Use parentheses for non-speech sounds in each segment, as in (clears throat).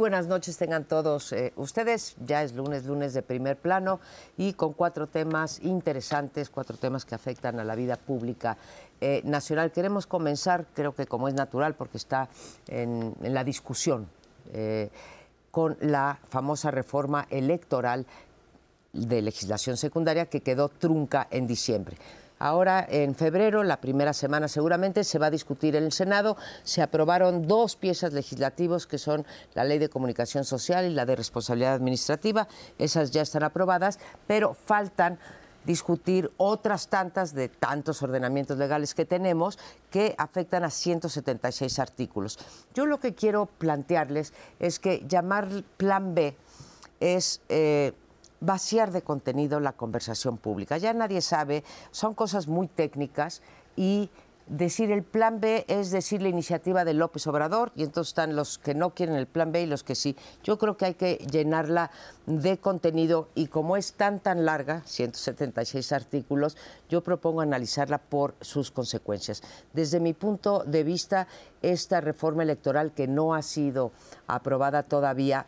Buenas noches tengan todos eh, ustedes. Ya es lunes, lunes de primer plano y con cuatro temas interesantes, cuatro temas que afectan a la vida pública eh, nacional. Queremos comenzar, creo que como es natural, porque está en, la discusión, eh, con la famosa reforma electoral de legislación secundaria que quedó trunca en diciembre. Ahora, en febrero, la primera semana seguramente, se va a discutir en el Senado. Se aprobaron dos piezas legislativas que son la Ley de Comunicación Social y la de Responsabilidad Administrativa. Esas ya están aprobadas, pero faltan discutir otras tantas de tantos ordenamientos legales que tenemos que afectan a 176 artículos. Yo lo que quiero plantearles es que llamar Plan B es... Eh, vaciar de contenido la conversación pública. Ya nadie sabe, son cosas muy técnicas y decir el plan B es decir la iniciativa de López Obrador y entonces están los que no quieren el plan B y los que sí. Yo creo que hay que llenarla de contenido y como es tan tan larga, 176 artículos, yo propongo analizarla por sus consecuencias. Desde mi punto de vista, esta reforma electoral que no ha sido aprobada todavía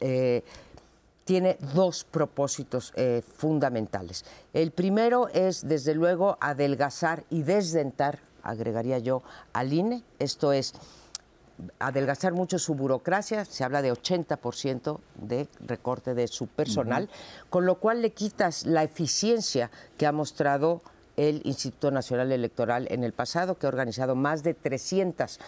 eh, tiene dos propósitos eh, fundamentales. El primero es, desde luego, adelgazar y desdentar, agregaría yo, al INE. Esto es adelgazar mucho su burocracia, se habla de 80% de recorte de su personal, con lo cual le quitas la eficiencia que ha mostrado el Instituto Nacional Electoral en el pasado, que ha organizado más de 300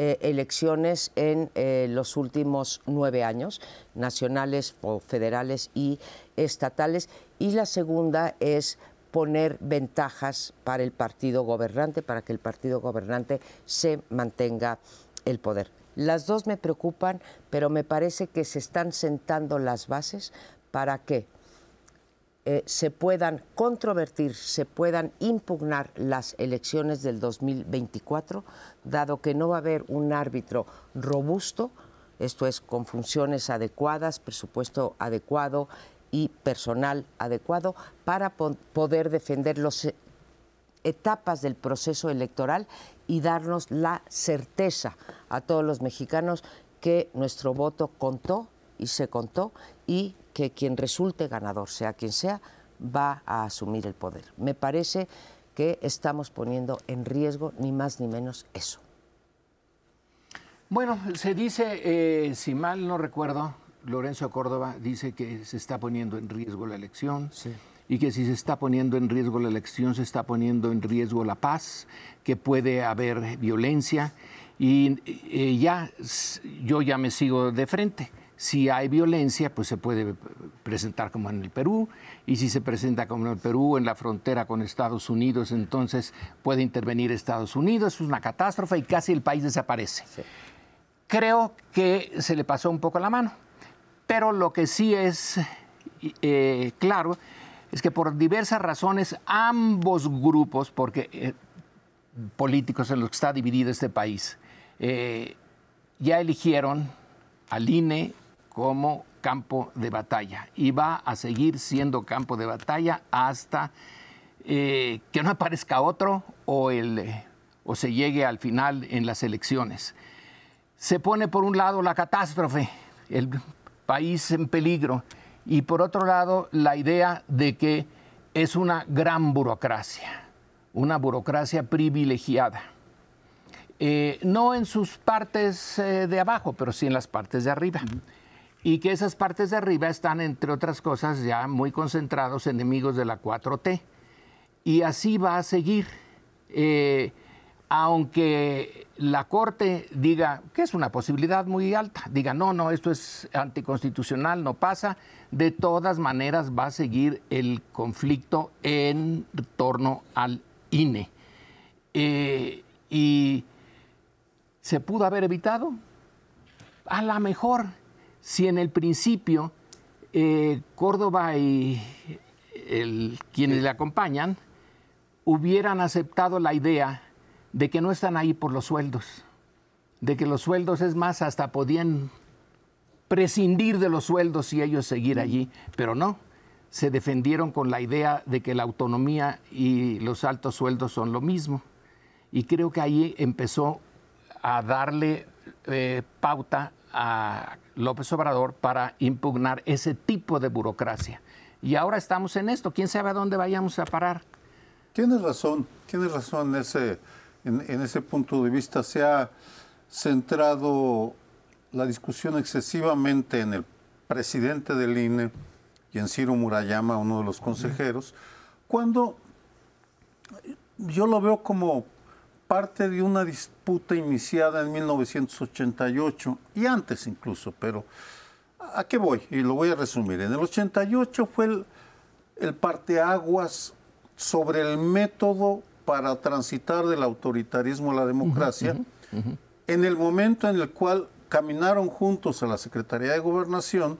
eh, elecciones en eh, los últimos nueve años, nacionales o federales y estatales. Y la segunda es poner ventajas para el partido gobernante, para que el partido gobernante se mantenga el poder. Las dos me preocupan, pero me parece que se están sentando las bases para que eh, se puedan controvertir, se puedan impugnar las elecciones del 2024, dado que no va a haber un árbitro robusto, esto es con funciones adecuadas, presupuesto adecuado y personal adecuado para poder defender las eh, etapas del proceso electoral y darnos la certeza a todos los mexicanos que nuestro voto contó y se contó y que quien resulte ganador, sea quien sea, va a asumir el poder. Me parece que estamos poniendo en riesgo ni más ni menos eso. Bueno, se dice, eh, si mal no recuerdo, Lorenzo Córdoba dice que se está poniendo en riesgo la elección. Y que si se está poniendo en riesgo la elección, se está poniendo en riesgo la paz, que puede haber violencia. Y eh, ya, yo ya me sigo de frente. Si hay violencia, pues se puede presentar como en el Perú, y si se presenta como en el Perú, en la frontera con Estados Unidos, entonces puede intervenir Estados Unidos, es una catástrofe y casi el país desaparece. Creo que se le pasó un poco la mano, pero lo que sí es eh, claro es que por diversas razones ambos grupos, porque eh, políticos en los que está dividido este país, eh, ya eligieron al INE como campo de batalla y va a seguir siendo campo de batalla hasta eh, que no aparezca otro o, el, o se llegue al final en las elecciones. Se pone por un lado la catástrofe, el país en peligro, y por otro lado la idea de que es una gran burocracia, una burocracia privilegiada. Eh, no en sus partes eh, de abajo, pero sí en las partes de arriba y que esas partes de arriba están, entre otras cosas, ya muy concentrados enemigos de la 4T. Y así va a seguir. Eh, aunque la Corte diga que es una posibilidad muy alta, diga, no, no, esto es anticonstitucional, no pasa, de todas maneras va a seguir el conflicto en torno al INE. Eh, y se pudo haber evitado, a lo mejor si en el principio eh, Córdoba y quienes le acompañan hubieran aceptado la idea de que no están ahí por los sueldos, de que los sueldos es más, hasta podían prescindir de los sueldos y ellos seguir allí, pero no, se defendieron con la idea de que la autonomía y los altos sueldos son lo mismo. Y creo que ahí empezó a darle eh, pauta a López Obrador para impugnar ese tipo de burocracia. Y ahora estamos en esto. ¿Quién sabe a dónde vayamos a parar? Tienes razón, tienes razón en ese, en, ese punto de vista. Se ha centrado la discusión excesivamente en el presidente del INE y en Ciro Murayama, uno de los consejeros, cuando yo lo veo como parte de una disputa iniciada en 1988 y antes incluso, pero ¿a qué voy? Y lo voy a resumir. En el 88 fue el, el parteaguas sobre el método para transitar del autoritarismo a la democracia, en el momento en el cual caminaron juntos a la Secretaría de Gobernación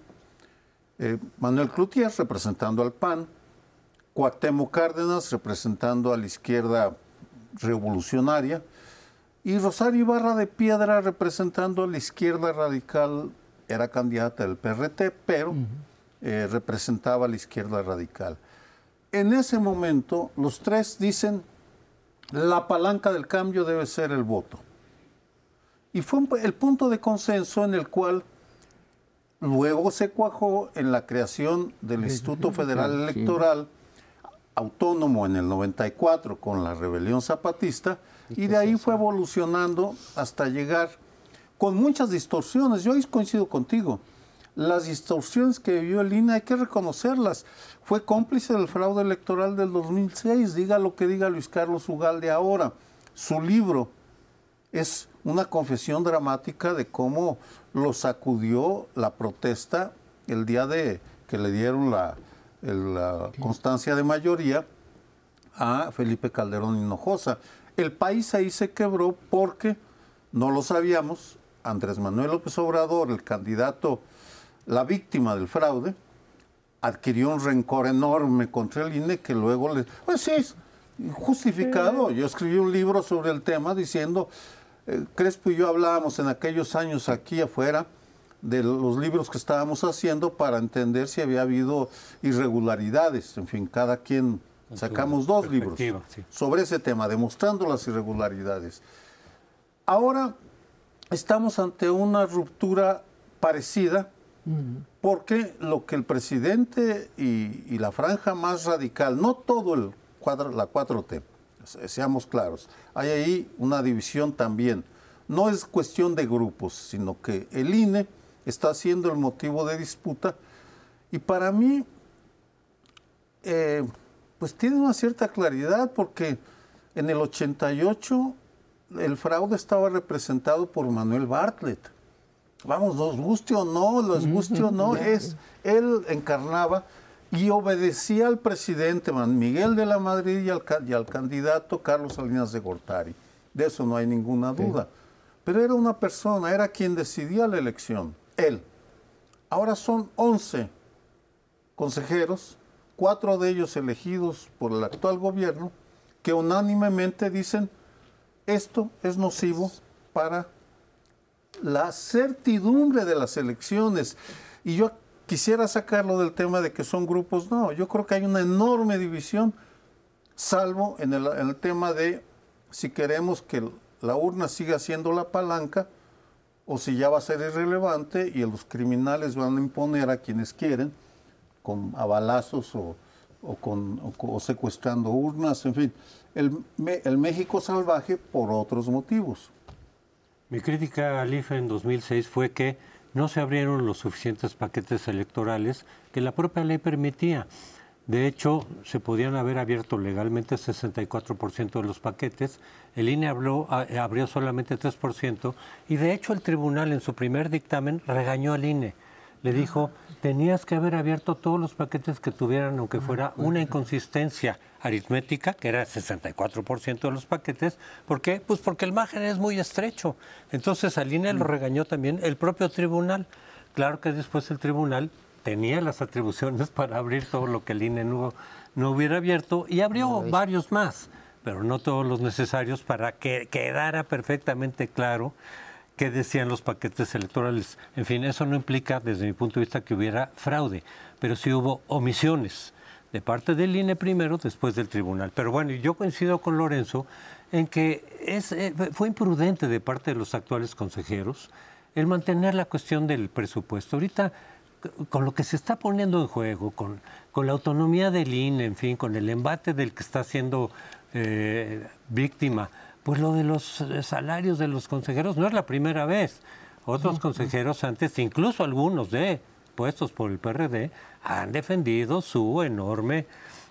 eh, Manuel Cloutier representando al PAN, Cuauhtémoc Cárdenas representando a la izquierda revolucionaria y Rosario Ibarra de Piedra representando a la izquierda radical, era candidata del PRT, pero eh, representaba a la izquierda radical. En ese momento los tres dicen, la palanca del cambio debe ser el voto. Y fue el punto de consenso en el cual luego se cuajó en la creación del Instituto Federal Electoral autónomo en el 94 con la rebelión zapatista y de ahí fue evolucionando hasta llegar con muchas distorsiones. Yo ahí coincido contigo. Las distorsiones que vivió el INE hay que reconocerlas. Fue cómplice del fraude electoral del 2006, diga lo que diga Luis Carlos Ugalde ahora. Su libro es una confesión dramática de cómo lo sacudió la protesta el día de que le dieron la, constancia de mayoría a Felipe Calderón Hinojosa. El país ahí se quebró porque, no lo sabíamos, Andrés Manuel López Obrador, el candidato, la víctima del fraude, adquirió un rencor enorme contra el INE que luego le... Pues sí, justificado. Yo escribí un libro sobre el tema diciendo eh, Crespo y yo hablábamos en aquellos años aquí afuera de los libros que estábamos haciendo para entender si había habido irregularidades. En fin, cada quien sacamos dos libros sobre ese tema, demostrando las irregularidades. Ahora estamos ante una ruptura parecida porque lo que el presidente y, y, la franja más radical, no todo el cuadro, la 4T, seamos claros. Hay ahí una división también. No es cuestión de grupos, sino que el INE está siendo el motivo de disputa y para mí, eh, pues tiene una cierta claridad porque en el 88 el fraude estaba representado por Manuel Bartlett. Vamos, nos guste o no, les guste o no, es, él encarnaba y obedecía al presidente Miguel de la Madrid y al, candidato Carlos Salinas de Gortari. De eso no hay ninguna duda. Pero era una persona, era quien decidía la elección, él. Ahora son 11 consejeros, cuatro de ellos elegidos por el actual gobierno, que unánimemente dicen, esto es nocivo para la certidumbre de las elecciones. Y yo quisiera sacarlo del tema de que son grupos, no, yo creo que hay una enorme división, salvo en el, tema de si queremos que la urna siga siendo la palanca o si ya va a ser irrelevante y los criminales van a imponer a quienes quieren con abalazos o, con, o, secuestrando urnas, en fin, el, el México salvaje por otros motivos. Mi crítica al IFE en 2006 fue que no se abrieron los suficientes paquetes electorales que la propia ley permitía. De hecho, se podían haber abierto legalmente 64% de los paquetes, el INE abrió solamente 3% y de hecho el tribunal en su primer dictamen regañó al INE. Le dijo, tenías que haber abierto todos los paquetes que tuvieran, aunque fuera una inconsistencia aritmética, que era el 64% de los paquetes. ¿Por qué? Pues porque el margen es muy estrecho. Entonces al INE lo regañó también el propio tribunal. Claro que después el tribunal tenía las atribuciones (laughs) para abrir todo lo que el INE no, no hubiera abierto y abrió varios más, pero no todos los necesarios para que quedara perfectamente claro qué decían los paquetes electorales. En fin, eso no implica, desde mi punto de vista, que hubiera fraude, pero sí hubo omisiones de parte del INE primero, después del tribunal. Pero bueno, yo coincido con Lorenzo en que es, eh, fue imprudente de parte de los actuales consejeros el mantener la cuestión del presupuesto. Ahorita, con lo que se está poniendo en juego, con, con la autonomía del INE, en fin, con el embate del que está siendo eh, víctima, pues lo de los salarios de los consejeros no es la primera vez. Otros consejeros antes, incluso algunos de puestos por el PRD, han defendido su enorme,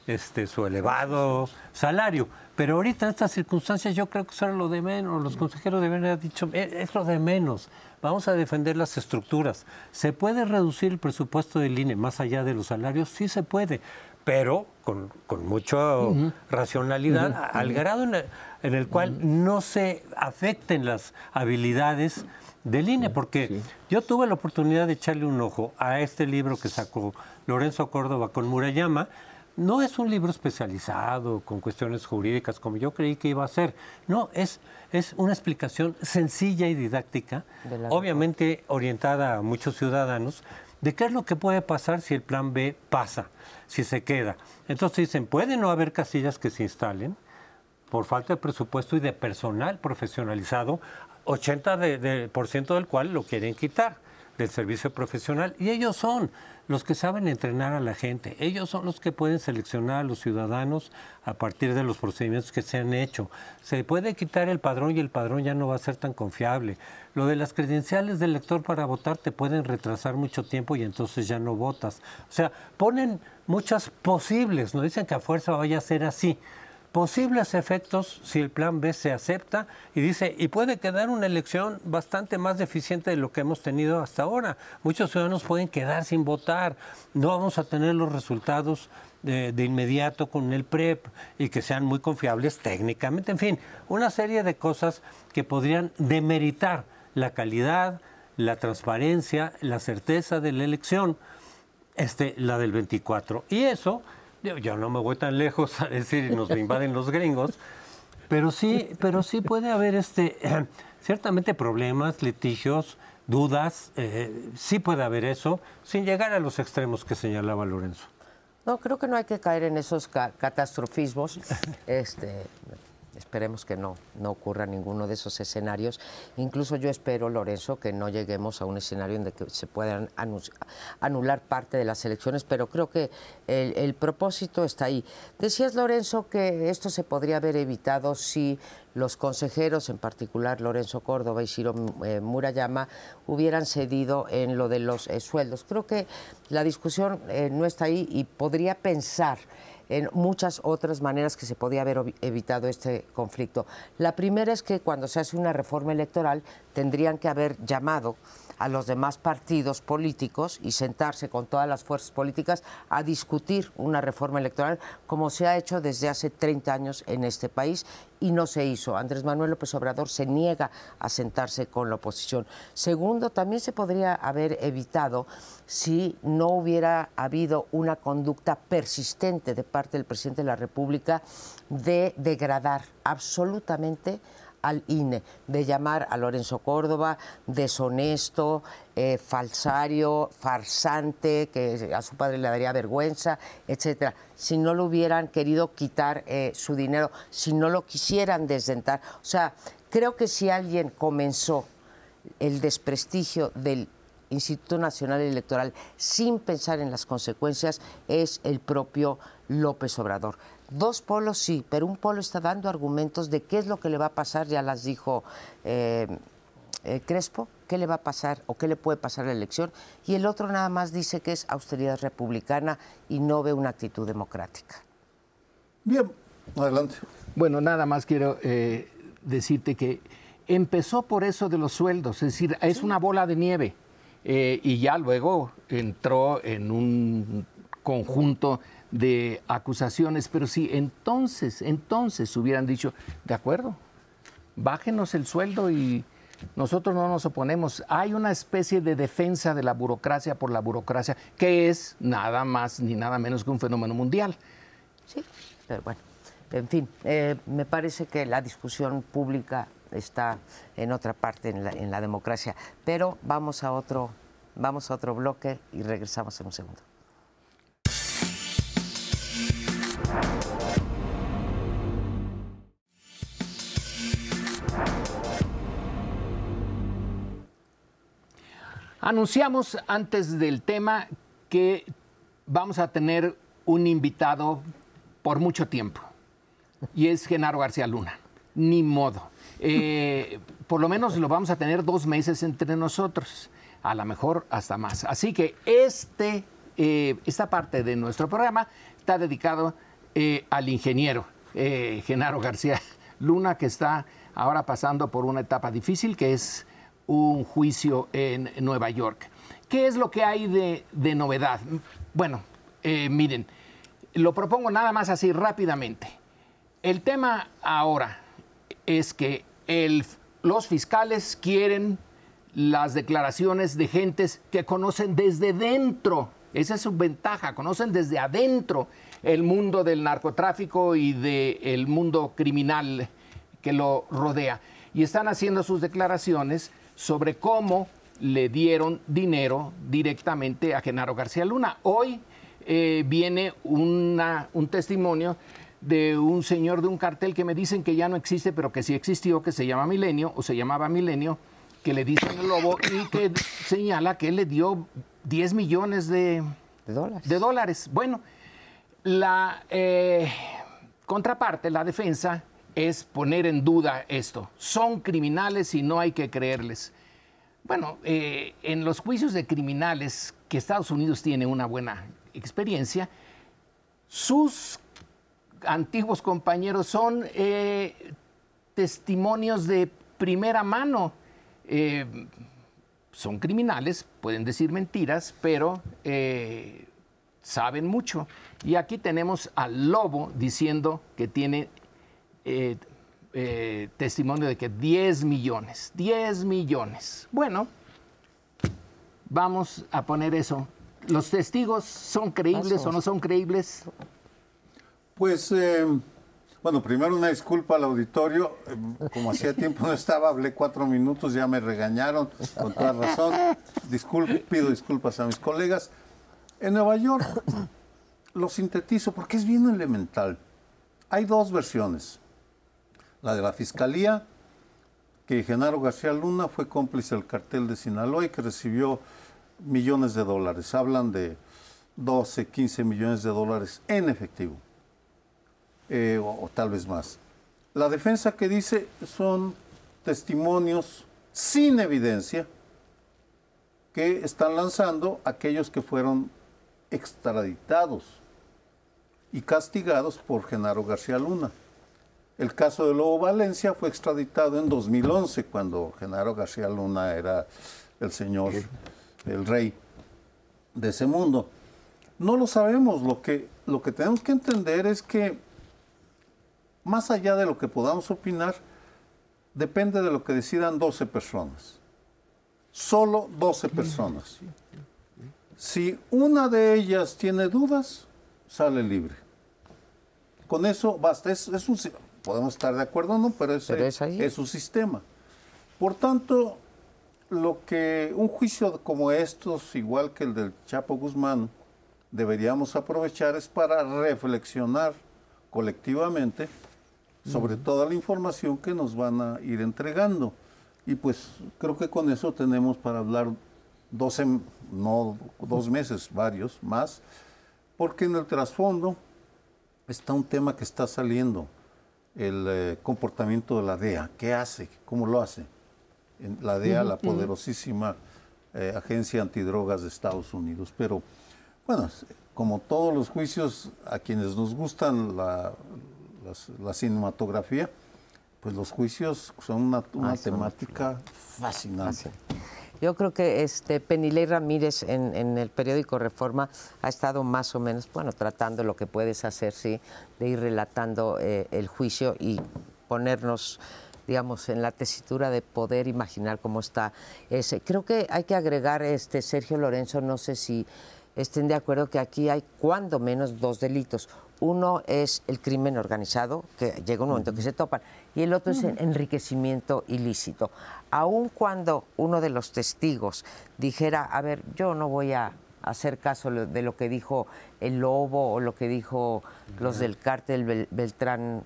este, su elevado salario. Pero ahorita en estas circunstancias yo creo que eso era lo de menos. Los consejeros deben haber dicho, e, es lo de menos. Vamos a defender las estructuras. ¿Se puede reducir el presupuesto del INE más allá de los salarios? Sí se puede, pero con, mucha racionalidad, al grado en el, cual no se afecten las habilidades del INE, porque yo tuve la oportunidad de echarle un ojo a este libro que sacó Lorenzo Córdoba con Murayama. No es un libro especializado con cuestiones jurídicas como yo creí que iba a ser. No, es, es una explicación sencilla y didáctica, obviamente orientada a muchos ciudadanos, de qué es lo que puede pasar si el plan B pasa, si se queda. Entonces dicen, puede no haber casillas que se instalen por falta de presupuesto y de personal profesionalizado 80% del cual lo quieren quitar del servicio profesional. Y ellos son los que saben entrenar a la gente. Ellos son los que pueden seleccionar a los ciudadanos a partir de los procedimientos que se han hecho. Se puede quitar el padrón y el padrón ya no va a ser tan confiable. Lo de las credenciales del lector para votar te pueden retrasar mucho tiempo y entonces ya no votas. O sea, ponen muchas posibles, no dicen que a fuerza vaya a ser así, posibles efectos si el plan B se acepta y dice, y puede quedar una elección bastante más deficiente de lo que hemos tenido hasta ahora. Muchos ciudadanos pueden quedar sin votar, no vamos a tener los resultados de, inmediato con el PREP y que sean muy confiables técnicamente, en fin, una serie de cosas que podrían demeritar la calidad, la transparencia, la certeza de la elección, este, la del 24. Y eso yo, no me voy tan lejos (laughs) a decir nos invaden los gringos, pero sí, pero sí puede haber este, (clears throat) ciertamente problemas, litigios, dudas, eh, sí puede haber eso, sin llegar a los extremos que señalaba Lorenzo. No, creo que no hay que caer en esos catastrofismos. (laughs) Este, Esperemos que no, no ocurra ninguno de esos escenarios. Incluso yo espero, Lorenzo, que no lleguemos a un escenario en el que se puedan anular parte de las elecciones, pero creo que el, propósito está ahí. Decías, Lorenzo, que esto se podría haber evitado si los consejeros, en particular Lorenzo Córdoba y Ciro eh, Murayama, hubieran cedido en lo de los eh, sueldos. Creo que la discusión eh, no está ahí y podría pensar en muchas otras maneras que se podía haber evitado este conflicto. La primera es que cuando se hace una reforma electoral tendrían que haber llamado a los demás partidos políticos y sentarse con todas las fuerzas políticas a discutir una reforma electoral como se ha hecho desde hace 30 años en este país y no se hizo. Andrés Manuel López Obrador se niega a sentarse con la oposición. Segundo, también se podría haber evitado si no hubiera habido una conducta persistente de parte del presidente de la República de degradar absolutamente al INE, de llamar a Lorenzo Córdoba deshonesto, eh, falsario, farsante, que a su padre le daría vergüenza, etcétera. Si no lo hubieran querido quitar eh, su dinero, si no lo quisieran desdentar. O sea, creo que si alguien comenzó el desprestigio del Instituto Nacional Electoral sin pensar en las consecuencias es el propio López Obrador. Dos polos sí, pero un polo está dando argumentos de qué es lo que le va a pasar, ya las dijo eh, eh, Crespo, qué le va a pasar o qué le puede pasar a la elección, y el otro nada más dice que es austeridad republicana y no ve una actitud democrática. Bien, adelante. Bueno, nada más quiero eh, decirte que empezó por eso de los sueldos, es decir, es una bola de nieve, y ya luego entró en un conjunto de acusaciones, pero si entonces, entonces hubieran dicho, de acuerdo, bájenos el sueldo y nosotros no nos oponemos. Hay una especie de defensa de la burocracia por la burocracia, que es nada más ni nada menos que un fenómeno mundial. Sí, pero bueno, en fin, eh, me parece que la discusión pública está en otra parte en la, en la democracia, pero vamos a otro, vamos a otro bloque y regresamos en un segundo. Anunciamos antes del tema que vamos a tener un invitado por mucho tiempo y es Genaro García Luna. Ni modo. Eh, (laughs) por lo menos lo vamos a tener dos meses entre nosotros, a lo mejor hasta más. Así que este, eh, esta parte de nuestro programa está dedicado eh, al ingeniero Genaro García Luna, que está ahora pasando por una etapa difícil, que es un juicio en Nueva York. ¿Qué es lo que hay de, novedad? Bueno, miren, lo propongo nada más así rápidamente. El tema ahora es que los fiscales quieren las declaraciones de gentes que conocen desde dentro, esa es su ventaja, conocen desde adentro el mundo del narcotráfico y del mundo criminal que lo rodea. Y están haciendo sus declaraciones sobre cómo le dieron dinero directamente a Genaro García Luna. Hoy eh, viene una, un testimonio de un señor de un cartel que me dicen que ya no existe, pero que sí existió, que se llama Milenio, o se llamaba Milenio, que le dicen el lobo y que señala que él le dio 10 millones de, dólares. Bueno, la eh, contraparte, la defensa, es poner en duda esto. Son criminales y no hay que creerles. Bueno, eh, en los juicios de criminales que Estados Unidos tiene una buena experiencia, sus antiguos compañeros son eh, testimonios de primera mano. Son criminales, pueden decir mentiras, pero saben mucho. Y aquí tenemos al lobo diciendo que tiene testimonio de que 10 millones, 10 millones. Bueno, vamos a poner eso. ¿Los testigos son creíbles o no son creíbles? Pues, eh, bueno, primero una disculpa al auditorio. Eh, como hacía tiempo no estaba, hablé cuatro minutos, ya me regañaron con toda razón. pido disculpas a mis colegas. En Nueva York lo sintetizo porque es bien elemental. Hay dos versiones. La de la Fiscalía, que Genaro García Luna fue cómplice del cartel de Sinaloa y que recibió millones de dólares. Hablan de 12, 15 millones de dólares en efectivo. Eh, o, tal vez más. La defensa que dice son testimonios sin evidencia que están lanzando aquellos que fueron extraditados y castigados por Genaro García Luna. El caso de Lobo Valencia fue extraditado en 2011, cuando Genaro García Luna era el señor, el rey de ese mundo. No lo sabemos, lo que, lo que tenemos que entender es que más allá de lo que podamos opinar, depende de lo que decidan 12 personas. Solo 12 personas. Si una de ellas tiene dudas, sale libre. Con eso basta. Es, un, podemos estar de acuerdo o no, pero, ese, es, es su sistema. Por tanto, lo que un juicio como estos, igual que el del Chapo Guzmán, deberíamos aprovechar es para reflexionar colectivamente sobre toda la información que nos van a ir entregando. Y pues creo que con eso tenemos para hablar 12, no dos meses, varios más, porque en el trasfondo está un tema que está saliendo, el eh, comportamiento de la DEA. ¿Qué hace? ¿Cómo lo hace? la DEA, la poderosísima eh, agencia antidrogas de Estados Unidos. Pero bueno, como todos los juicios, a quienes nos gustan la, la cinematografía, pues los juicios son una, ah, temática fascinante. Yo creo que este Penilei Ramírez en, el periódico Reforma ha estado más o menos, bueno, tratando lo que puedes hacer, sí, de ir relatando eh, el juicio y ponernos, digamos, en la tesitura de poder imaginar cómo está ese. Creo que hay que agregar, este Sergio Lorenzo, no sé si estén de acuerdo que aquí hay cuando menos dos delitos. Uno es el crimen organizado, que llega un momento que se topan, y el otro es el enriquecimiento ilícito. Aun cuando uno de los testigos dijera, a ver, yo no voy a hacer caso de lo que dijo el lobo o lo que dijo los del cártel Beltrán,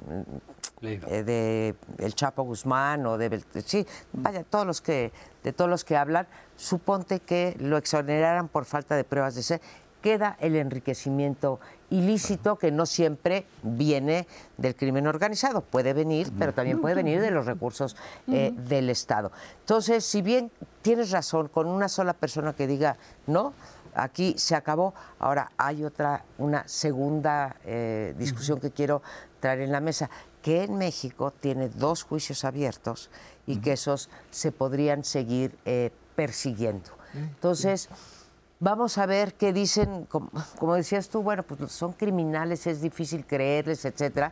eh, de el Chapo Guzmán o de sí, vaya, todos los que de todos los que hablan, suponte que lo exoneraran por falta de pruebas de ser, queda el enriquecimiento ilícito que no siempre viene del crimen organizado, puede venir, pero también puede venir de los recursos eh, del Estado. Entonces, si bien tienes razón, con una sola persona que diga no, aquí se acabó. Ahora hay otra, una segunda eh, discusión que quiero traer en la mesa que en México tiene dos juicios abiertos y que esos se podrían seguir eh, persiguiendo. Entonces, vamos a ver qué dicen, como, decías tú, bueno, pues son criminales, es difícil creerles, etcétera.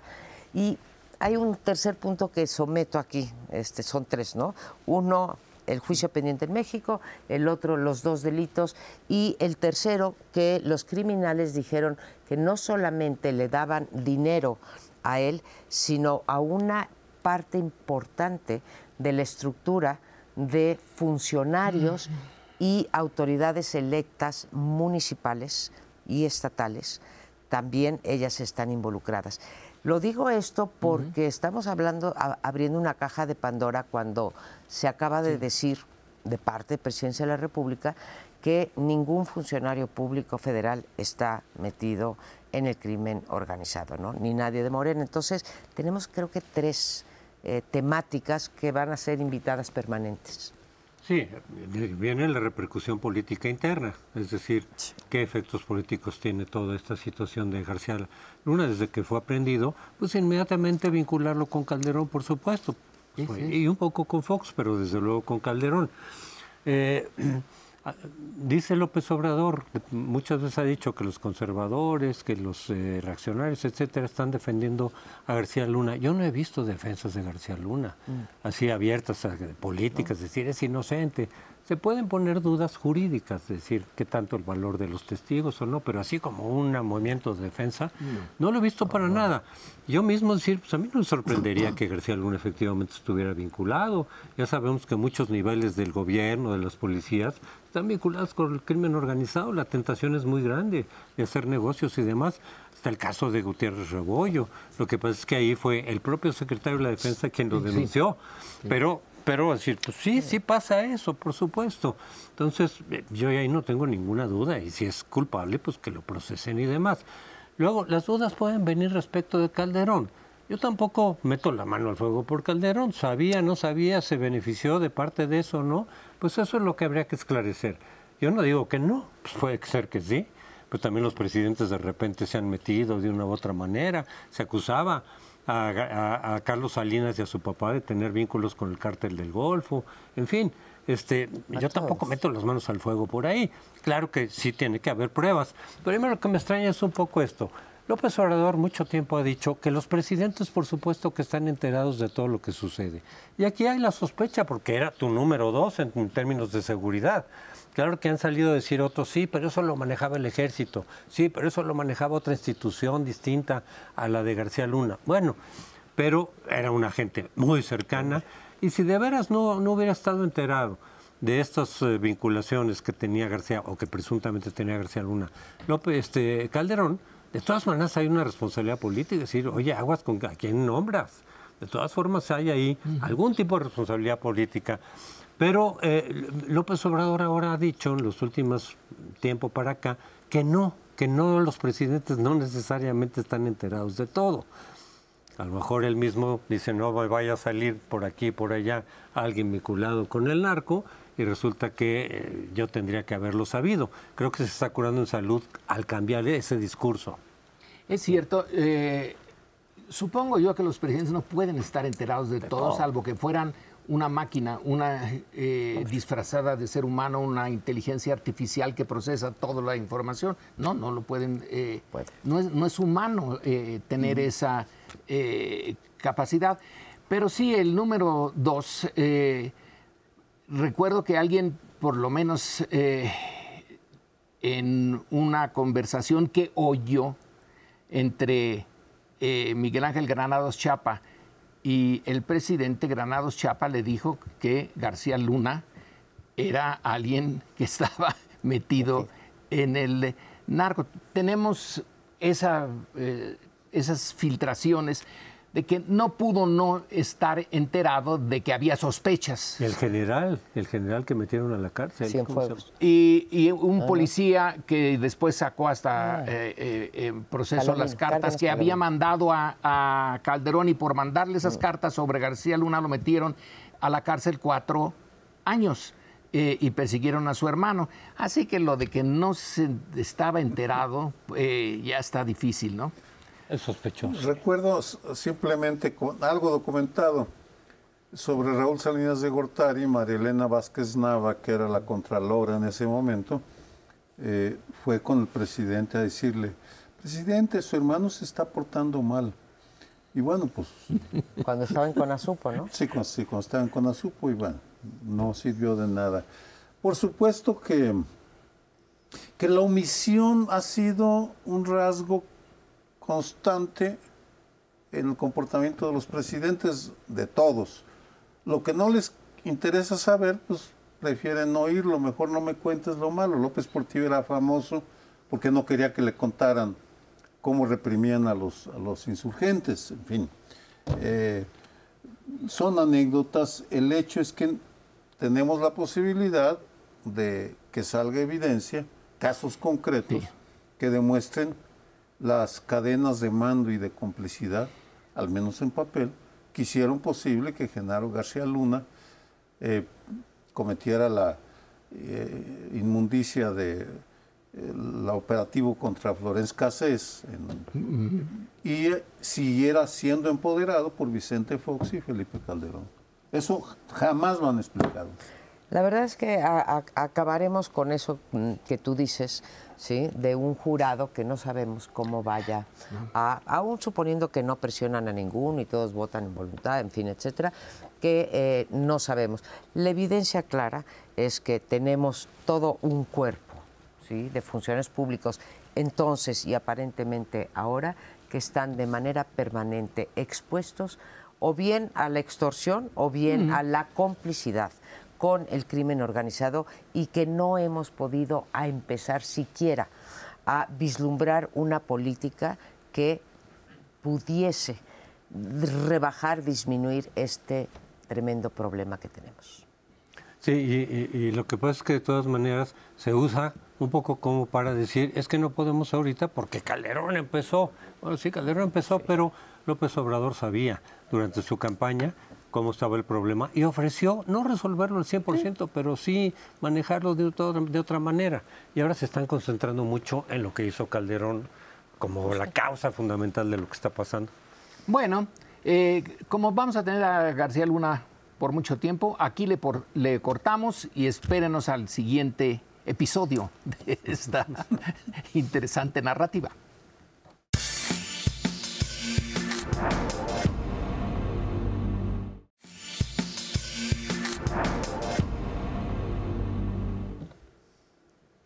Y hay un tercer punto que someto aquí, este, son tres, ¿no? Uno, el juicio pendiente en México, el otro, los dos delitos, y el tercero, que los criminales dijeron que no solamente le daban dinero a él, sino a una parte importante de la estructura de funcionarios y autoridades electas municipales y estatales. También ellas están involucradas. Lo digo esto porque estamos hablando, abriendo una caja de Pandora cuando se acaba de decir de parte de Presidencia de la República que ningún funcionario público federal está metido en el crimen organizado, ¿no? Ni nadie de Morena. Entonces, tenemos creo que tres eh, temáticas que van a ser invitadas permanentes. Sí, viene la repercusión política interna, es decir, qué efectos políticos tiene toda esta situación de García Luna. Desde que fue aprendido, pues inmediatamente vincularlo con Calderón, por supuesto, y un poco con Fox, pero desde luego con Calderón. Eh, (clears throat) dice López Obrador, muchas veces ha dicho que los conservadores, que los eh, reaccionarios, etcétera, están defendiendo a García Luna. Yo no he visto defensas de García Luna, mm. así abiertas, a, políticas, es decir, es inocente. Se pueden poner dudas jurídicas, es decir, qué tanto el valor de los testigos o no, pero así como un movimiento de defensa, no, lo he visto para nada. Yo mismo decir, pues a mí no me sorprendería (clears throat) que García Luna efectivamente estuviera vinculado. Ya sabemos que muchos niveles del gobierno, de las policías, están vinculados con el crimen organizado. La tentación es muy grande de hacer negocios y demás. Está el caso de Gutiérrez Rebollo. Lo que pasa es que ahí fue el propio secretario de la Defensa quien lo denunció. Pero pero decir, pues sí, sí pasa eso, por supuesto. Entonces, eh, yo ahí no tengo ninguna duda, y si es culpable, pues que lo procesen y demás. Luego, las dudas pueden venir respecto de Calderón. Yo tampoco meto la mano al fuego por Calderón. Sabía, no sabía, se benefició de parte de eso, ¿no? Pues eso es lo que habría que esclarecer. Yo no digo que no, pues puede ser que sí, pero también los presidentes de repente se han metido de una u otra manera. Se acusaba a, Carlos Salinas y a su papá de tener vínculos con el cártel del Golfo, en fin. Este, yo tampoco meto las manos al fuego por ahí. Claro que sí tiene que haber pruebas. Pero a lo que me extraña es un poco esto. López Obrador mucho tiempo ha dicho que los presidentes, por supuesto, que están enterados de todo lo que sucede. Y aquí hay la sospecha, porque era tu número dos en términos de seguridad. Claro que han salido a decir otros, sí, pero eso lo manejaba el ejército, sí, pero eso lo manejaba otra institución distinta a la de García Luna. Bueno, pero era una gente muy cercana y si de veras no, no hubiera estado enterado de estas eh, vinculaciones que tenía García o que presuntamente tenía García Luna, López este, Calderón, de todas maneras hay una responsabilidad política, decir, oye, aguas con a quién nombras. De todas formas hay ahí algún tipo de responsabilidad política. Pero eh, López Obrador ahora ha dicho en los últimos tiempos para acá que no, que no los presidentes no necesariamente están enterados de todo. A lo mejor él mismo dice, no vaya a salir por aquí, por allá, alguien vinculado con el narco, y resulta que eh, yo tendría que haberlo sabido. Creo que se está curando en salud al cambiar ese discurso. Es cierto. Eh, supongo yo que los presidentes no pueden estar enterados de, todo, salvo que fueran una máquina, una eh, disfrazada de ser humano, una inteligencia artificial que procesa toda la información. No, no lo pueden, eh, no, es, no, es, humano eh, tener esa capacidad. Pero sí, el número dos, recuerdo que alguien, por lo menos en una conversación que oyó entre Miguel Ángel Granados Chapa, y el presidente Granados Chapa le dijo que García Luna era alguien que (laughs) estaba metido en el narco. Tenemos esa, eh, esas filtraciones, de que no pudo no estar enterado de que había sospechas. El general, el general que metieron a la cárcel. Y, un policía que después sacó hasta ah. eh, eh, en proceso las cartas que había mandado a, Calderón y por mandarle esas mm. cartas sobre García Luna lo metieron a la cárcel cuatro años. Eh, y persiguieron a su hermano. Así que lo de que no se estaba enterado ya está difícil, ¿no? Es sospechoso. Recuerdo simplemente con algo documentado sobre Raúl Salinas de Gortari, María Elena Vázquez Nava, que era la contralora en ese momento, eh, fue con el presidente a decirle, presidente, su hermano se está portando mal. Y bueno, pues... (laughs) Cuando estaba en Conasupo, ¿no? Sí, cuando, sí, cuando estaba en Conasupo y bueno, no sirvió de nada. Por supuesto que, que la omisión ha sido un rasgo constante en el comportamiento de los presidentes, de todos. Lo que no les interesa saber, pues prefieren no oírlo, mejor no me cuentes lo malo. López Portillo era famoso porque no quería que le contaran cómo reprimían a los, a los insurgentes, en fin. Eh, son anécdotas, el hecho es que tenemos la posibilidad de que salga evidencia, casos concretos que demuestren las cadenas de mando y de complicidad, al menos en papel, que hicieron posible que Genaro García Luna eh, cometiera la eh, inmundicia de eh, la operativo contra Florence Cassés y siguiera siendo empoderado por Vicente Fox y Felipe Calderón. Eso jamás lo han explicado. La verdad es que acabaremos con eso mm, que tú dices, ¿sí? de un jurado que no sabemos cómo vaya, a, aún suponiendo que no presionan a ninguno y todos votan en voluntad, en fin, etcétera, que eh, no sabemos. La evidencia clara es que tenemos todo un cuerpo ¿sí? de funcionarios públicos entonces y aparentemente ahora que están de manera permanente expuestos o bien a la extorsión o bien a la complicidad con el crimen organizado y que no hemos podido a empezar siquiera a vislumbrar una política que pudiese rebajar, disminuir este tremendo problema que tenemos. Sí, y, lo que pasa es que de todas maneras se usa un poco como para decir, es que no podemos ahorita porque Calderón empezó. Bueno, sí, Calderón empezó, pero López Obrador sabía durante su campaña cómo estaba el problema y ofreció no resolverlo al 100%, pero sí manejarlo de, de otra manera. Y ahora se están concentrando mucho en lo que hizo Calderón como la causa fundamental de lo que está pasando. Bueno, eh, como vamos a tener a García Luna por mucho tiempo, aquí le, le cortamos y espérenos al siguiente episodio de esta (laughs) (laughs) interesante narrativa.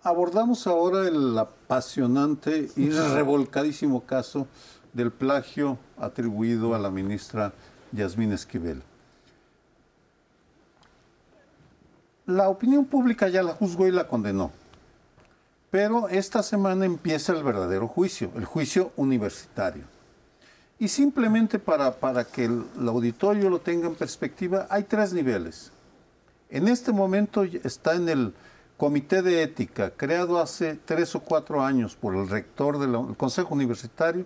Abordamos ahora el apasionante y revolcadísimo caso del plagio atribuido a la ministra Yasmín Esquivel. La opinión pública ya la juzgó y la condenó, pero esta semana empieza el verdadero juicio, el juicio universitario. Y simplemente para, para que el, el auditorio lo tenga en perspectiva, hay tres niveles. En este momento está en el comité de ética creado hace tres o cuatro años por el rector del Consejo Universitario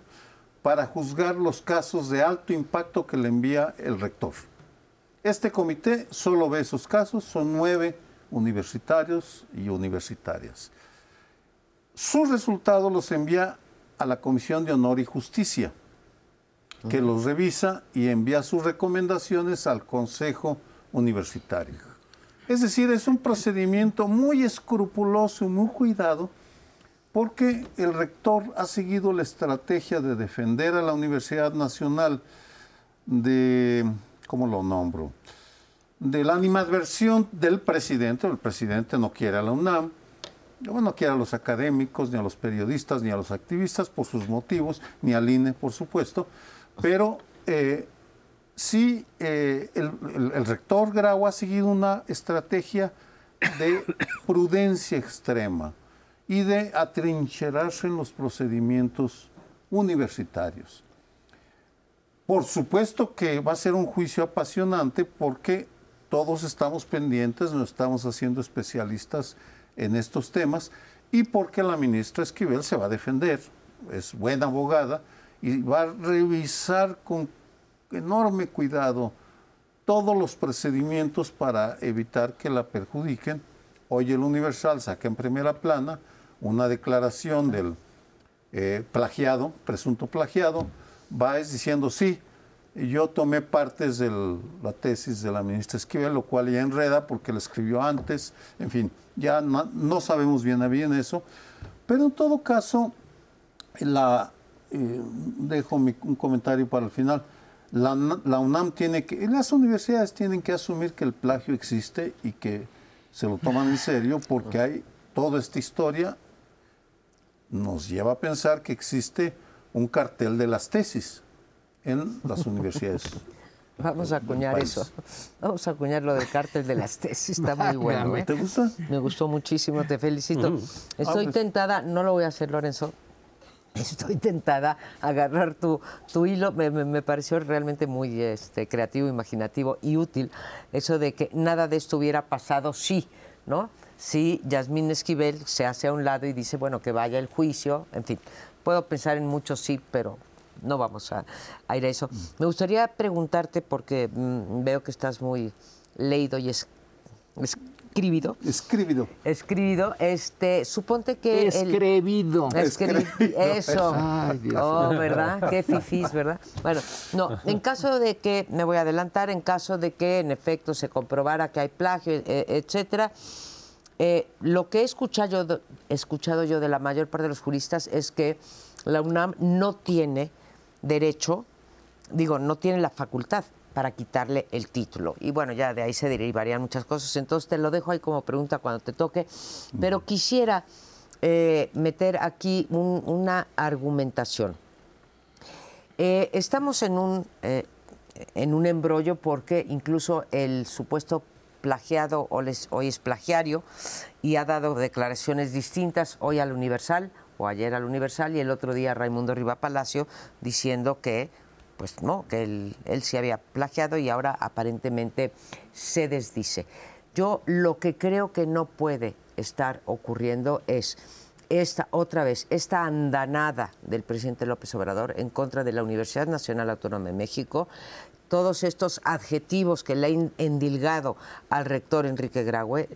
para juzgar los casos de alto impacto que le envía el rector. Este comité solo ve esos casos, son nueve universitarios y universitarias. Sus resultados los envía a la Comisión de Honor y Justicia, que los revisa y envía sus recomendaciones al Consejo Universitario. Es decir, es un procedimiento muy escrupuloso y muy cuidado porque el rector ha seguido la estrategia de defender a la Universidad Nacional de, ¿cómo lo nombro? De la animadversión del presidente. El presidente no quiere a la UNAM, no quiere a los académicos, ni a los periodistas, ni a los activistas por sus motivos, ni al INE, por supuesto, pero eh, sí eh, el, rector Grau ha seguido una estrategia de prudencia extrema y de atrincherarse en los procedimientos universitarios. Por supuesto que va a ser un juicio apasionante porque todos estamos pendientes, nos estamos haciendo especialistas en estos temas y porque la ministra Esquivel se va a defender, es buena abogada y va a revisar con enorme cuidado todos los procedimientos para evitar que la perjudiquen. Hoy el Universal saca en primera plana una declaración del eh, plagiado, presunto plagiado, va diciendo sí, yo tomé partes de la tesis de la ministra Esquivel, lo cual ya enreda porque la escribió antes, en fin, ya no, sabemos bien a bien eso, pero en todo caso, la, eh, dejo un comentario para el final, la, la, UNAM tiene que, las universidades tienen que asumir que el plagio existe y que se lo toman en serio porque hay toda esta historia nos lleva a pensar que existe un cartel de las tesis en las universidades. (laughs) Vamos a acuñar eso. Vamos a acuñar lo del cártel de las tesis. Está muy (laughs) bueno. ¿Te ¿eh? gusta? Me gustó muchísimo, te felicito. Mm. Estoy ah, pues. tentada, no lo voy a hacer, Lorenzo. (laughs) Estoy tentada a agarrar tu, tu hilo. Me, pareció realmente muy este, creativo, imaginativo y útil eso de que nada de esto hubiera pasado sí, ¿no? Si Yasmín Esquivel se hace a un lado y dice, bueno, que vaya el juicio, en fin. Puedo pensar en muchos sí, pero no vamos a, ir a eso. Me gustaría preguntarte, porque mm, veo que estás muy leído y es, escribido. Escribido. Escribido. Este, suponte que. Escribido. Eso. (laughs) oh, ¿verdad? Qué fifís, ¿verdad? Bueno, no, (laughs) en caso de que, me voy a adelantar, en caso de que en efecto se comprobara que hay plagio, e, etcétera. Eh, lo que he escuchado, he escuchado yo de la mayor parte de los juristas es que la UNAM no tiene derecho, digo, no tiene la facultad para quitarle el título. Y bueno, ya de ahí se derivarían muchas cosas. Entonces te lo dejo ahí como pregunta cuando te toque. Pero quisiera eh, meter aquí una argumentación. Eh, estamos en un, eh, en un embrollo porque incluso el supuesto plagiado hoy es plagiario y ha dado declaraciones distintas hoy al Universal, o ayer al Universal y el otro día Raimundo Riva Palacio diciendo que pues no, que él, él sí había plagiado y ahora aparentemente se desdice. Yo lo que creo que no puede estar ocurriendo es esta otra vez esta andanada del presidente López Obrador en contra de la Universidad Nacional Autónoma de México todos estos adjetivos que le ha endilgado al rector Enrique Graue,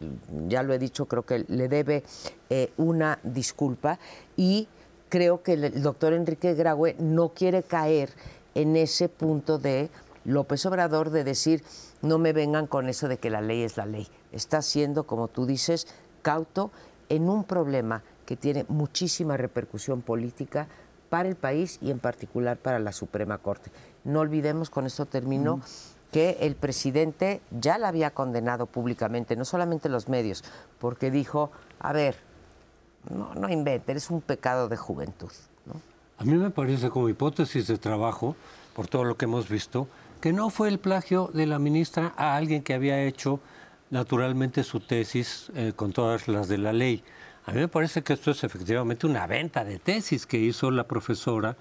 ya lo he dicho, creo que le debe eh, una disculpa y creo que el doctor Enrique Graue no quiere caer en ese punto de López Obrador de decir no me vengan con eso de que la ley es la ley. Está siendo, como tú dices, cauto en un problema que tiene muchísima repercusión política para el país y en particular para la Suprema Corte. No olvidemos, con esto termino, que el presidente ya la había condenado públicamente, no solamente los medios, porque dijo, a ver, no, no inventen, es un pecado de juventud. A mí me parece como hipótesis de trabajo, por todo lo que hemos visto, que no fue el plagio de la ministra a alguien que había hecho naturalmente su tesis eh, con todas las de la ley. A mí me parece que esto es efectivamente una venta de tesis que hizo la profesora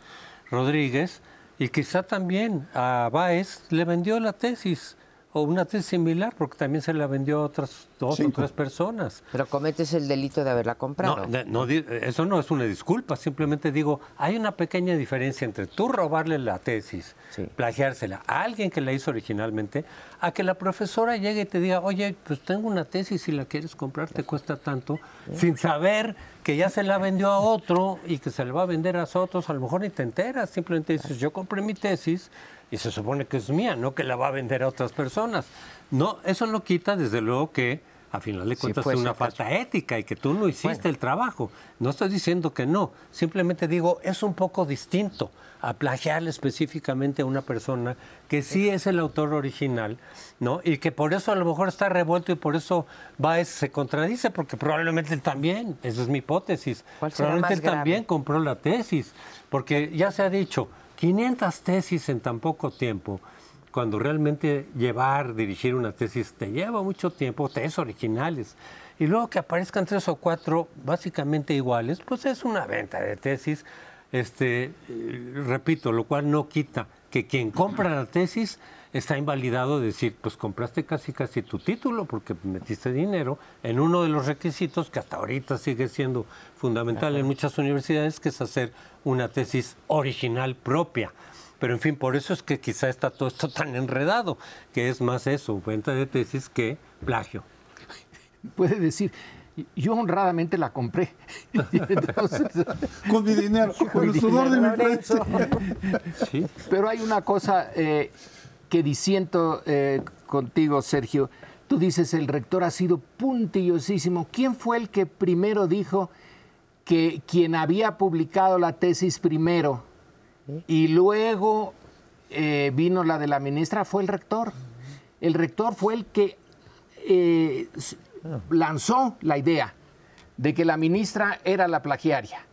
Rodríguez y quizá también a Baez le vendió la tesis o una tesis similar, porque también se la vendió a otras dos o tres personas. Pero cometes el delito de haberla comprado. No, eso no es una disculpa, simplemente digo, hay una pequeña diferencia entre tú robarle la tesis, plagiársela a alguien que la hizo originalmente, a que la profesora llegue y te diga, oye, pues tengo una tesis, si la quieres comprar te cuesta tanto, sin saber que ya se la vendió a otro y que se la va a vender a otros, a lo mejor ni te enteras, simplemente dices, yo compré mi tesis y se supone que es mía, no que la va a vender a otras personas. No, eso no quita desde luego que a final de cuentas es una falta ética y que tú no hiciste el trabajo. No estoy diciendo que no, simplemente digo, es un poco distinto a plagiarle específicamente a una persona que sí es el autor original, ¿no? Y que por eso a lo mejor está revuelto y por eso va se contradice, porque probablemente él también, esa es mi hipótesis, probablemente él también compró la tesis, porque ya se ha dicho, 500 tesis en tan poco tiempo, cuando realmente llevar, dirigir una tesis te lleva mucho tiempo, tesis originales, y luego que aparezcan tres o cuatro básicamente iguales, pues es una venta de tesis, este, eh, repito, lo cual no quita que quien compra la tesis está invalidado decir, pues compraste casi casi tu título porque metiste dinero en uno de los requisitos que hasta ahorita sigue siendo fundamental en muchas universidades, que es hacer una tesis original propia. Pero en fin, por eso es que quizá está todo esto tan enredado, que es más eso, venta de tesis que plagio. Puede decir, yo honradamente la compré. (laughs) con mi dinero, (laughs) con, el sudor de mi frente. ¿Sí? Pero hay una cosa eh, que disiento eh, contigo, Sergio. Tú dices, el rector ha sido puntillosísimo. ¿Quién fue el que primero dijo que quien había publicado la tesis primero y luego eh, vino la de la ministra fue el rector? El rector fue el que eh, lanzó la idea de que la ministra era la plagiaria,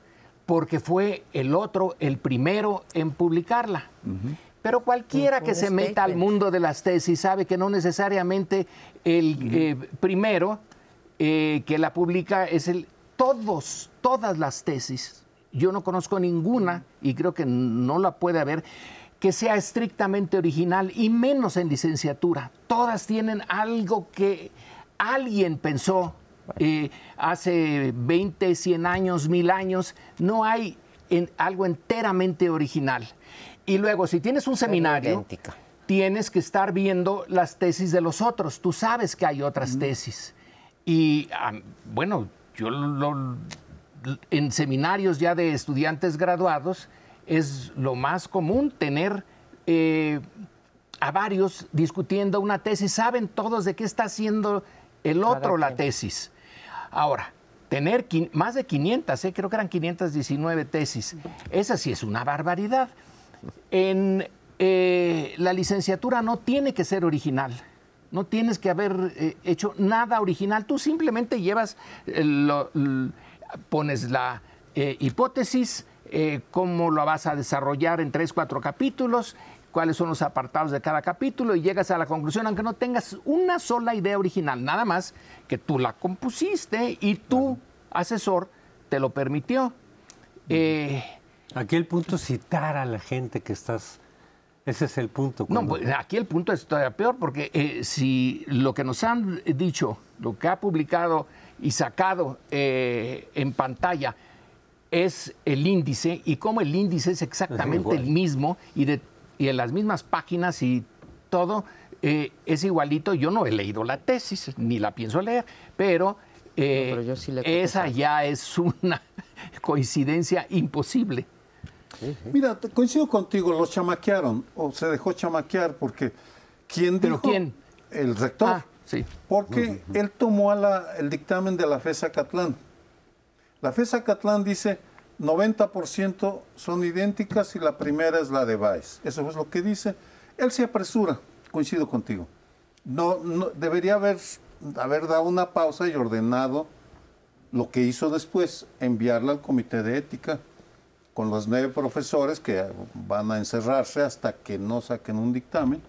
porque fue el otro, el primero en publicarla. Pero cualquiera que se meta al mundo de las tesis sabe que no necesariamente el eh, primero eh, que la publica es el... Todos, todas las tesis, yo no conozco ninguna, y creo que no la puede haber, que sea estrictamente original, y menos en licenciatura. Todas tienen algo que alguien pensó eh, hace 20, 100 años, 1000 años. No hay algo enteramente original. Y luego, si tienes un seminario, tienes que estar viendo las tesis de los otros. Tú sabes que hay otras tesis. Y bueno, yo en seminarios ya de estudiantes graduados es lo más común tener eh, a varios discutiendo una tesis. Saben todos de qué está haciendo el otro la tesis. Ahora, tener más de 500, ¿eh? creo que eran 519 tesis, esa sí es una barbaridad. En eh, la licenciatura no tiene que ser original. No tienes que haber eh, hecho nada original. Tú simplemente llevas, pones la eh, hipótesis, cómo lo vas a desarrollar en tres, cuatro capítulos, cuáles son los apartados de cada capítulo y llegas a la conclusión, aunque no tengas una sola idea original, nada más que tú la compusiste y tu asesor te lo permitió. Aquí el punto es citar a la gente que estás... Ese es el punto. No, pues, aquí el punto es todavía peor porque eh, si lo que nos han dicho, lo que ha publicado y sacado eh, en pantalla es el índice y como el índice es exactamente el mismo y, de, y en las mismas páginas y todo eh, es igualito, yo no he leído la tesis ni la pienso leer, pero, esa ya es una (laughs) coincidencia imposible. Mira, coincido contigo, lo chamaquearon, o se dejó chamaquear, porque ¿quién dijo? quién? El rector. Ah, sí. Porque él tomó el dictamen de la FESA Catlán. La FESA Catlán dice 90% son idénticas y la primera es la de Vice. Eso es lo que dice. Él se apresura, coincido contigo. No, no debería haber, haber dado una pausa y ordenado lo que hizo después, enviarla al comité de ética con los nueve profesores que van a encerrarse hasta que no saquen un dictamen.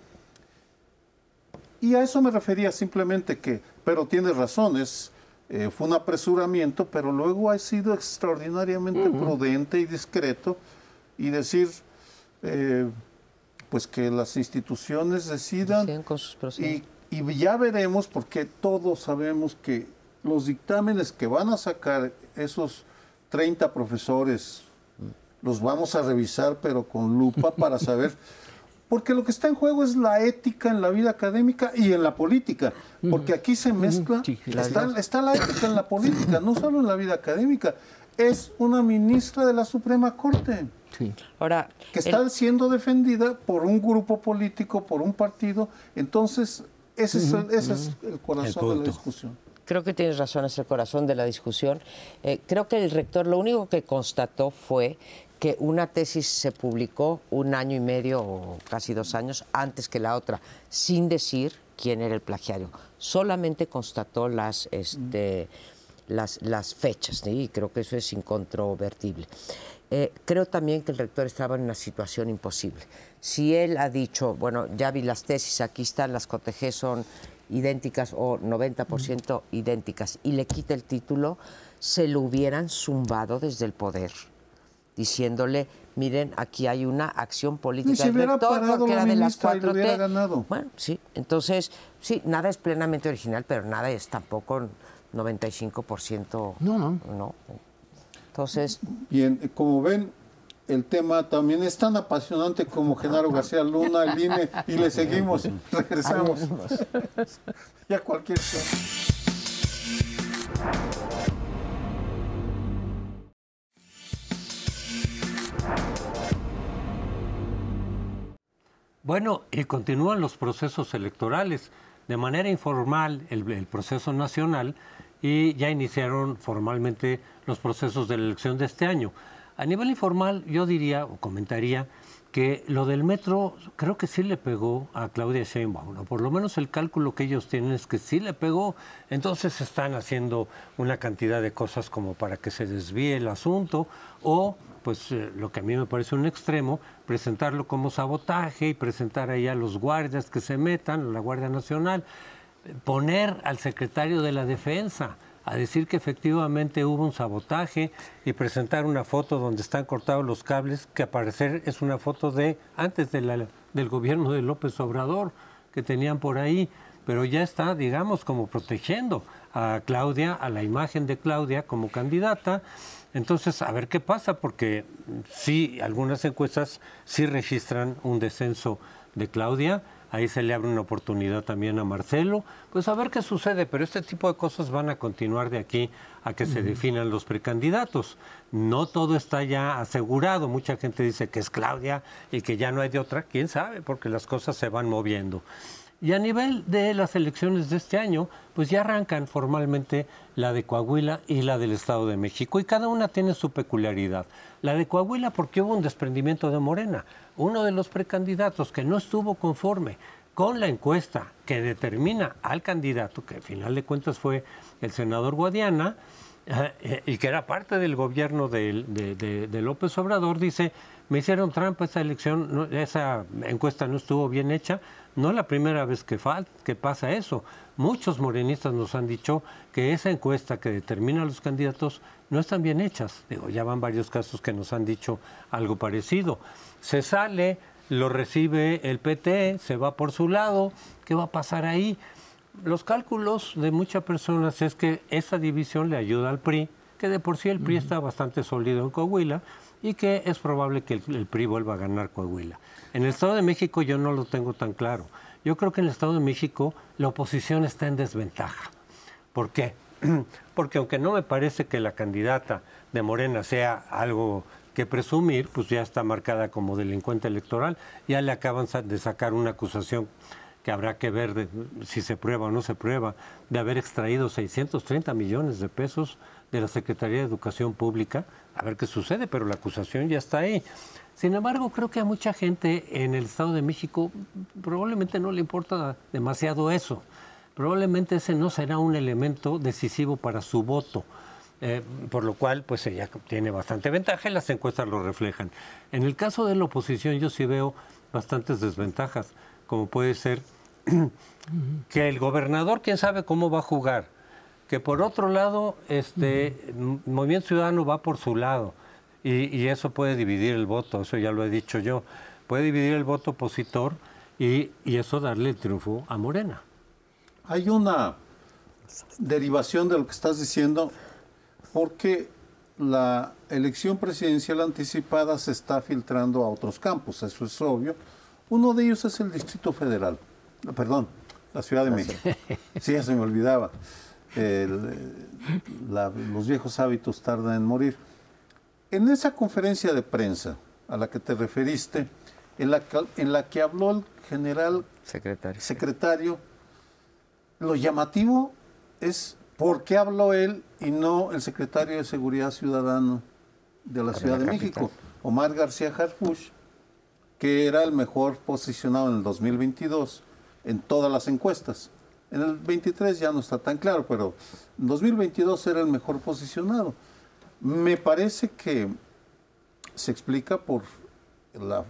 Y a eso me refería simplemente que, pero tiene razones, eh, fue un apresuramiento, pero luego ha sido extraordinariamente prudente y discreto y decir, eh, pues que las instituciones decidan con sus y, y ya veremos, porque todos sabemos que los dictámenes que van a sacar esos 30 profesores los vamos a revisar, pero con lupa para saber, porque lo que está en juego es la ética en la vida académica y en la política, porque aquí se mezcla, está, la ética en la política, no solo en la vida académica, es una ministra de la Suprema Corte. Ahora, que está siendo defendida por un grupo político, por un partido, entonces ese, es, el, ese es el corazón de la discusión. Creo que tienes razón, es el corazón de la discusión. Eh, creo que el rector lo único que constató fue que una tesis se publicó un año y medio o casi dos años antes que la otra, sin decir quién era el plagiario. Solamente constató las, este, las, las, fechas, y creo que eso es incontrovertible. Eh, creo también que el rector estaba en una situación imposible. Si él ha dicho, bueno, ya vi las tesis, aquí están, las cotejé, son idénticas o 90% idénticas, y le quita el título, se lo hubieran zumbado desde el poder diciéndole, miren, aquí hay una acción política se del rector porque era de las ministra y lo 4T. hubiera ganado. Bueno, sí, entonces, sí, nada es plenamente original, pero nada es tampoco 95%. No, no. No. Entonces, Bien, como ven, el tema también es tan apasionante como Genaro García Luna, el INE, y le seguimos, regresamos. (laughs) ya cualquier cosa. Bueno, y continúan los procesos electorales. De manera informal, el, el proceso nacional y ya iniciaron formalmente los procesos de la elección de este año. A nivel informal, yo diría o comentaría que lo del metro creo que sí le pegó a Claudia Sheinbaum, o por lo menos el cálculo que ellos tienen es que sí le pegó, entonces están haciendo una cantidad de cosas como para que se desvíe el asunto o pues eh, lo que a mí me parece un extremo, presentarlo como sabotaje y presentar ahí a los guardias que se metan, a la Guardia Nacional, poner al secretario de la Defensa a decir que efectivamente hubo un sabotaje y presentar una foto donde están cortados los cables, que a parecer es una foto de antes del gobierno de López Obrador que tenían por ahí, pero ya está, digamos, como protegiendo a Claudia, a la imagen de Claudia como candidata. Entonces, a ver qué pasa, porque sí, algunas encuestas sí registran un descenso de Claudia, ahí se le abre una oportunidad también a Marcelo, pues a ver qué sucede, pero este tipo de cosas van a continuar de aquí a que se definan los precandidatos. No todo está ya asegurado, mucha gente dice que es Claudia y que ya no hay de otra, quién sabe, porque las cosas se van moviendo. Y a nivel de las elecciones de este año, pues ya arrancan formalmente la de Coahuila y la del Estado de México, y cada una tiene su peculiaridad. La de Coahuila porque hubo un desprendimiento de Morena. Uno de los precandidatos que no estuvo conforme con la encuesta que determina al candidato, que al final de cuentas fue el senador Guadiana, eh, eh, y que era parte del gobierno de- de López Obrador, dice, me hicieron trampa esa elección, no- esa encuesta no estuvo bien hecha, no es la primera vez que, que pasa eso. Muchos morenistas nos han dicho que esa encuesta que determina a los candidatos no están bien hechas. Digo, ya van varios casos que nos han dicho algo parecido. Se sale, lo recibe el PT, se va por su lado, ¿qué va a pasar ahí? Los cálculos de muchas personas es que esa división le ayuda al PRI, que de por sí el PRI está bastante sólido en Coahuila y que es probable que el, PRI vuelva a ganar Coahuila. En el Estado de México yo no lo tengo tan claro. Yo creo que en el Estado de México la oposición está en desventaja. ¿Por qué? (clears throat) Porque aunque no me parece que la candidata de Morena sea algo que presumir, pues ya está marcada como delincuente electoral, ya le acaban de sacar una acusación que habrá que ver de- si se prueba o no se prueba, de haber extraído 630 millones de pesos de la Secretaría de Educación Pública, a ver qué sucede, pero la acusación ya está ahí. Sin embargo, creo que a mucha gente en el Estado de México probablemente no le importa demasiado eso. Probablemente ese no será un elemento decisivo para su voto. Eh, por lo cual, pues ella tiene bastante ventaja y las encuestas lo reflejan. En el caso de la oposición, yo sí veo bastantes desventajas, como puede ser (clears throat) que el gobernador, quién sabe cómo va a jugar, que por otro lado, este Movimiento Ciudadano va por su lado y, y eso puede dividir el voto, eso ya lo he dicho yo, puede dividir el voto opositor y, y eso darle el triunfo a Morena. Hay una derivación de lo que estás diciendo porque la elección presidencial anticipada se está filtrando a otros campos, eso es obvio. Uno de ellos es el Distrito Federal, perdón, la Ciudad de México. Sí, ya se me olvidaba. El, la- los viejos hábitos tardan en morir. En esa conferencia de prensa a la que te referiste, en la, que- en la que habló el general secretario. secretario, lo llamativo es por qué habló él y no el secretario de Seguridad Ciudadana de la Ciudad de México, Omar García Harfuch, que era el mejor posicionado en el 2022 en todas las encuestas. En el 23 ya no está tan claro, pero en 2022 era el mejor posicionado. Me parece que se explica por la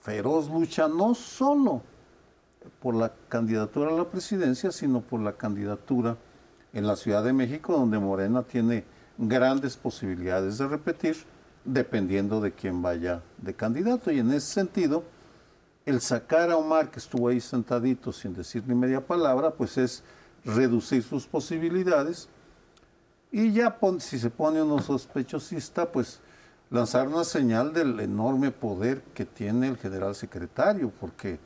feroz lucha no solo por la candidatura a la presidencia, sino por la candidatura en la Ciudad de México, donde Morena tiene grandes posibilidades de repetir dependiendo de quién vaya de candidato. Y en ese sentido, el sacar a Omar, que estuvo ahí sentadito sin decir ni media palabra, pues es reducir sus posibilidades. Y ya si se pone uno sospechosista, pues lanzar una señal del enorme poder que tiene el general secretario, porque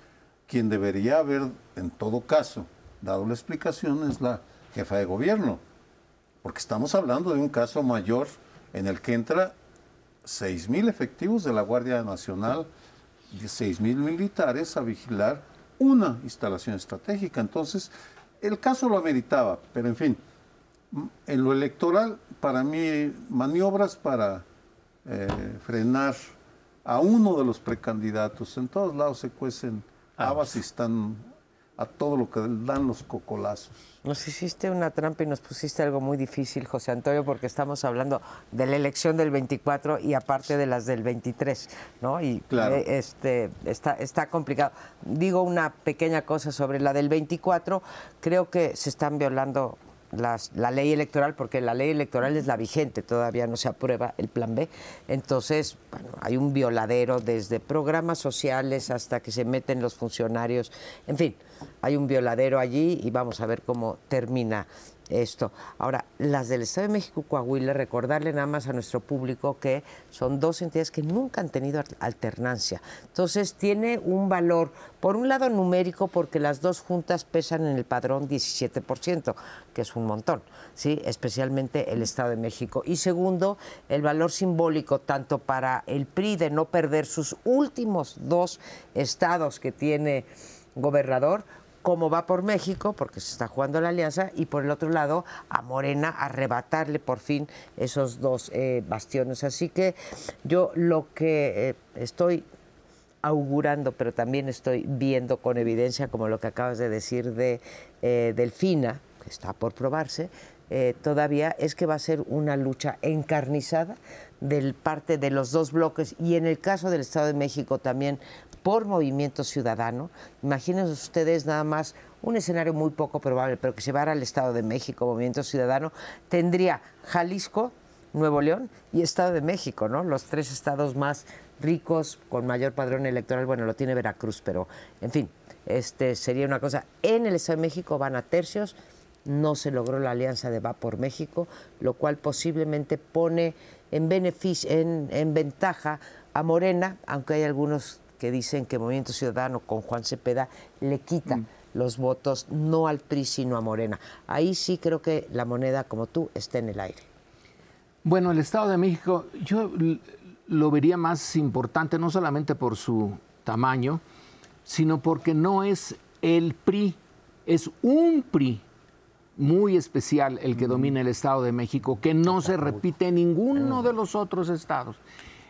quien debería haber, en todo caso, dado la explicación es la jefa de gobierno, porque estamos hablando de un caso mayor en el que entra 6.000 efectivos de la Guardia Nacional, 6.000 militares a vigilar una instalación estratégica. Entonces, el caso lo ameritaba, pero en fin, en lo electoral, para mí, maniobras para eh, frenar a uno de los precandidatos. En todos lados se cuecen habas y están a todo lo que dan los cocolazos. Nos hiciste una trampa y nos pusiste algo muy difícil, José Antonio, porque estamos hablando de la elección del 24 y aparte de las del 23, ¿no? Y eh, este, está, está complicado. Digo una pequeña cosa sobre la del 24, creo que se están violando la ley electoral, porque la ley electoral es la vigente, todavía no se aprueba el plan B. Entonces, bueno, hay un violadero desde programas sociales hasta que se meten los funcionarios. En fin, hay un violadero allí y vamos a ver cómo termina esto. Ahora, las del Estado de México, Coahuila, recordarle nada más a nuestro público que son dos entidades que nunca han tenido alternancia. Entonces, tiene un valor, por un lado numérico, porque las dos juntas pesan en el padrón 17%, que es un montón, ¿sí? especialmente el Estado de México. Y segundo, el valor simbólico, tanto para el PRI de no perder sus últimos dos estados que tiene gobernador, cómo va por México, porque se está jugando la alianza, y por el otro lado a Morena arrebatarle por fin esos dos eh, bastiones. Así que yo lo que eh, estoy augurando, pero también estoy viendo con evidencia, como lo que acabas de decir de eh, Delfina, que está por probarse, todavía es que va a ser una lucha encarnizada del parte de los dos bloques y en el caso del Estado de México también por Movimiento Ciudadano. Imagínense ustedes nada más un escenario muy poco probable, pero que va al Estado de México, Movimiento Ciudadano, tendría Jalisco, Nuevo León y Estado de México, ¿no? Los tres estados más ricos, con mayor padrón electoral, bueno, lo tiene Veracruz, pero en fin, este sería una cosa. En el Estado de México van a tercios, no se logró la alianza de Va por México, lo cual posiblemente pone en beneficio, en, en ventaja a Morena, aunque hay algunos que dicen que Movimiento Ciudadano con Juan Cepeda le quita mm. los votos no al PRI sino a Morena. Ahí sí creo que la moneda, como tú, está en el aire. Bueno, el Estado de México yo lo vería más importante no solamente por su tamaño, sino porque no es el PRI, es un PRI muy especial el que domina el Estado de México, que no se repite en ninguno de los otros estados.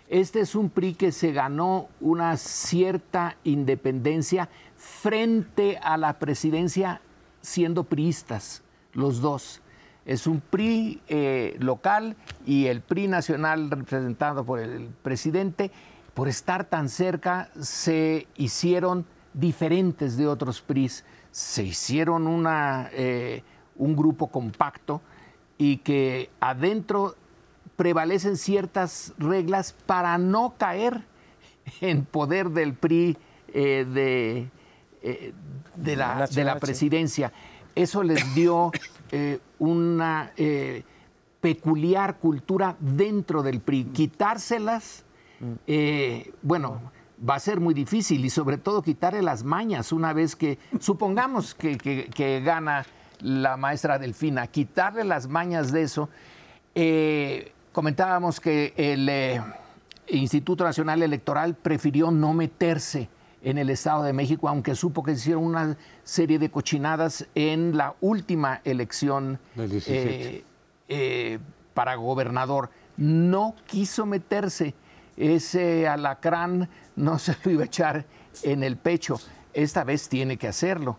Este es un PRI que se ganó una cierta independencia frente a la presidencia siendo priistas, los dos. Es un PRI eh, local y el PRI nacional representado por el presidente, por estar tan cerca, se hicieron diferentes de otros PRIs, se hicieron una, eh, un grupo compacto y que adentro prevalecen ciertas reglas para no caer en poder del PRI eh, de, eh, de, la, de, la, presidencia. Eso les dio (coughs) eh, una peculiar cultura dentro del PRI. Quitárselas, bueno, va a ser muy difícil y sobre todo quitarle las mañas una vez que, supongamos que, que gana la maestra Delfina, quitarle las mañas de eso. Comentábamos que el eh, Instituto Nacional Electoral prefirió no meterse en el Estado de México, aunque supo que se hicieron una serie de cochinadas en la última elección eh, eh, para gobernador. No quiso meterse. Ese alacrán no (laughs) se lo iba a echar en el pecho. Esta vez tiene que hacerlo.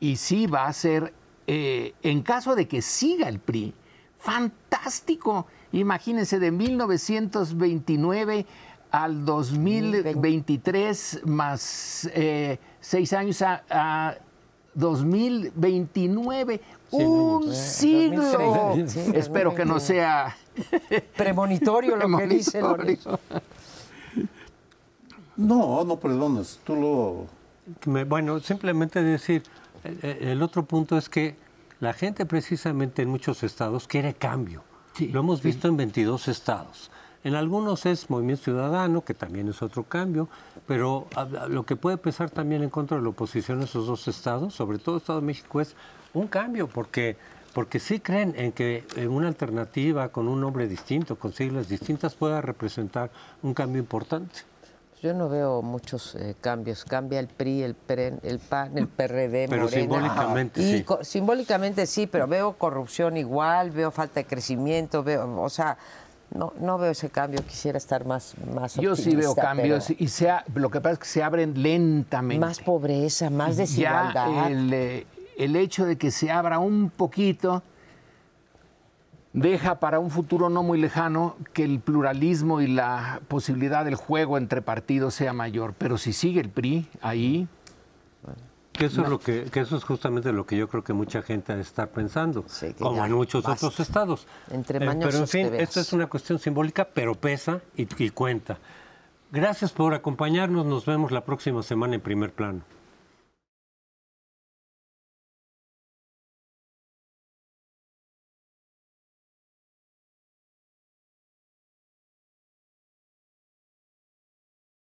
Y sí va a ser, en caso de que siga el PRI, fantástico. Imagínense, de 1929 al 2023, más eh, seis años a, 2029, un siglo. Espero que no sea (laughs) premonitorio lo que dice Lorenzo. No, no perdones, tú lo... Bueno, simplemente decir, eh, eh, el otro punto es que la gente precisamente en muchos estados quiere cambio. lo hemos visto en 22 estados. En algunos es Movimiento Ciudadano, que también es otro cambio, pero lo que puede pesar también en contra de la oposición en esos dos estados, sobre todo el Estado de México, es un cambio, porque, porque sí creen en que una alternativa con un nombre distinto, con siglas distintas, pueda representar un cambio importante. Yo no veo muchos eh, cambios. Cambia el PRI, el PREN, el PAN, el PRD, pero simbólicamente y sí. Simbólicamente sí, pero veo corrupción igual, veo falta de crecimiento, veo, o sea, no, no veo ese cambio, quisiera estar más, más Yo sí veo cambios y sea, lo que pasa es que se abren lentamente. Más pobreza, más desigualdad. Ya el, eh, el hecho de que se abra un poquito deja para un futuro no muy lejano que el pluralismo y la posibilidad del juego entre partidos sea mayor. Pero si sigue el PRI ahí, que eso, es lo que, eso es justamente lo que yo creo que mucha gente está pensando, como en muchos otros estados. Entre eh, pero en fin, esto es una cuestión simbólica, pero pesa y, y cuenta. Gracias por acompañarnos, nos vemos la próxima semana en primer plano.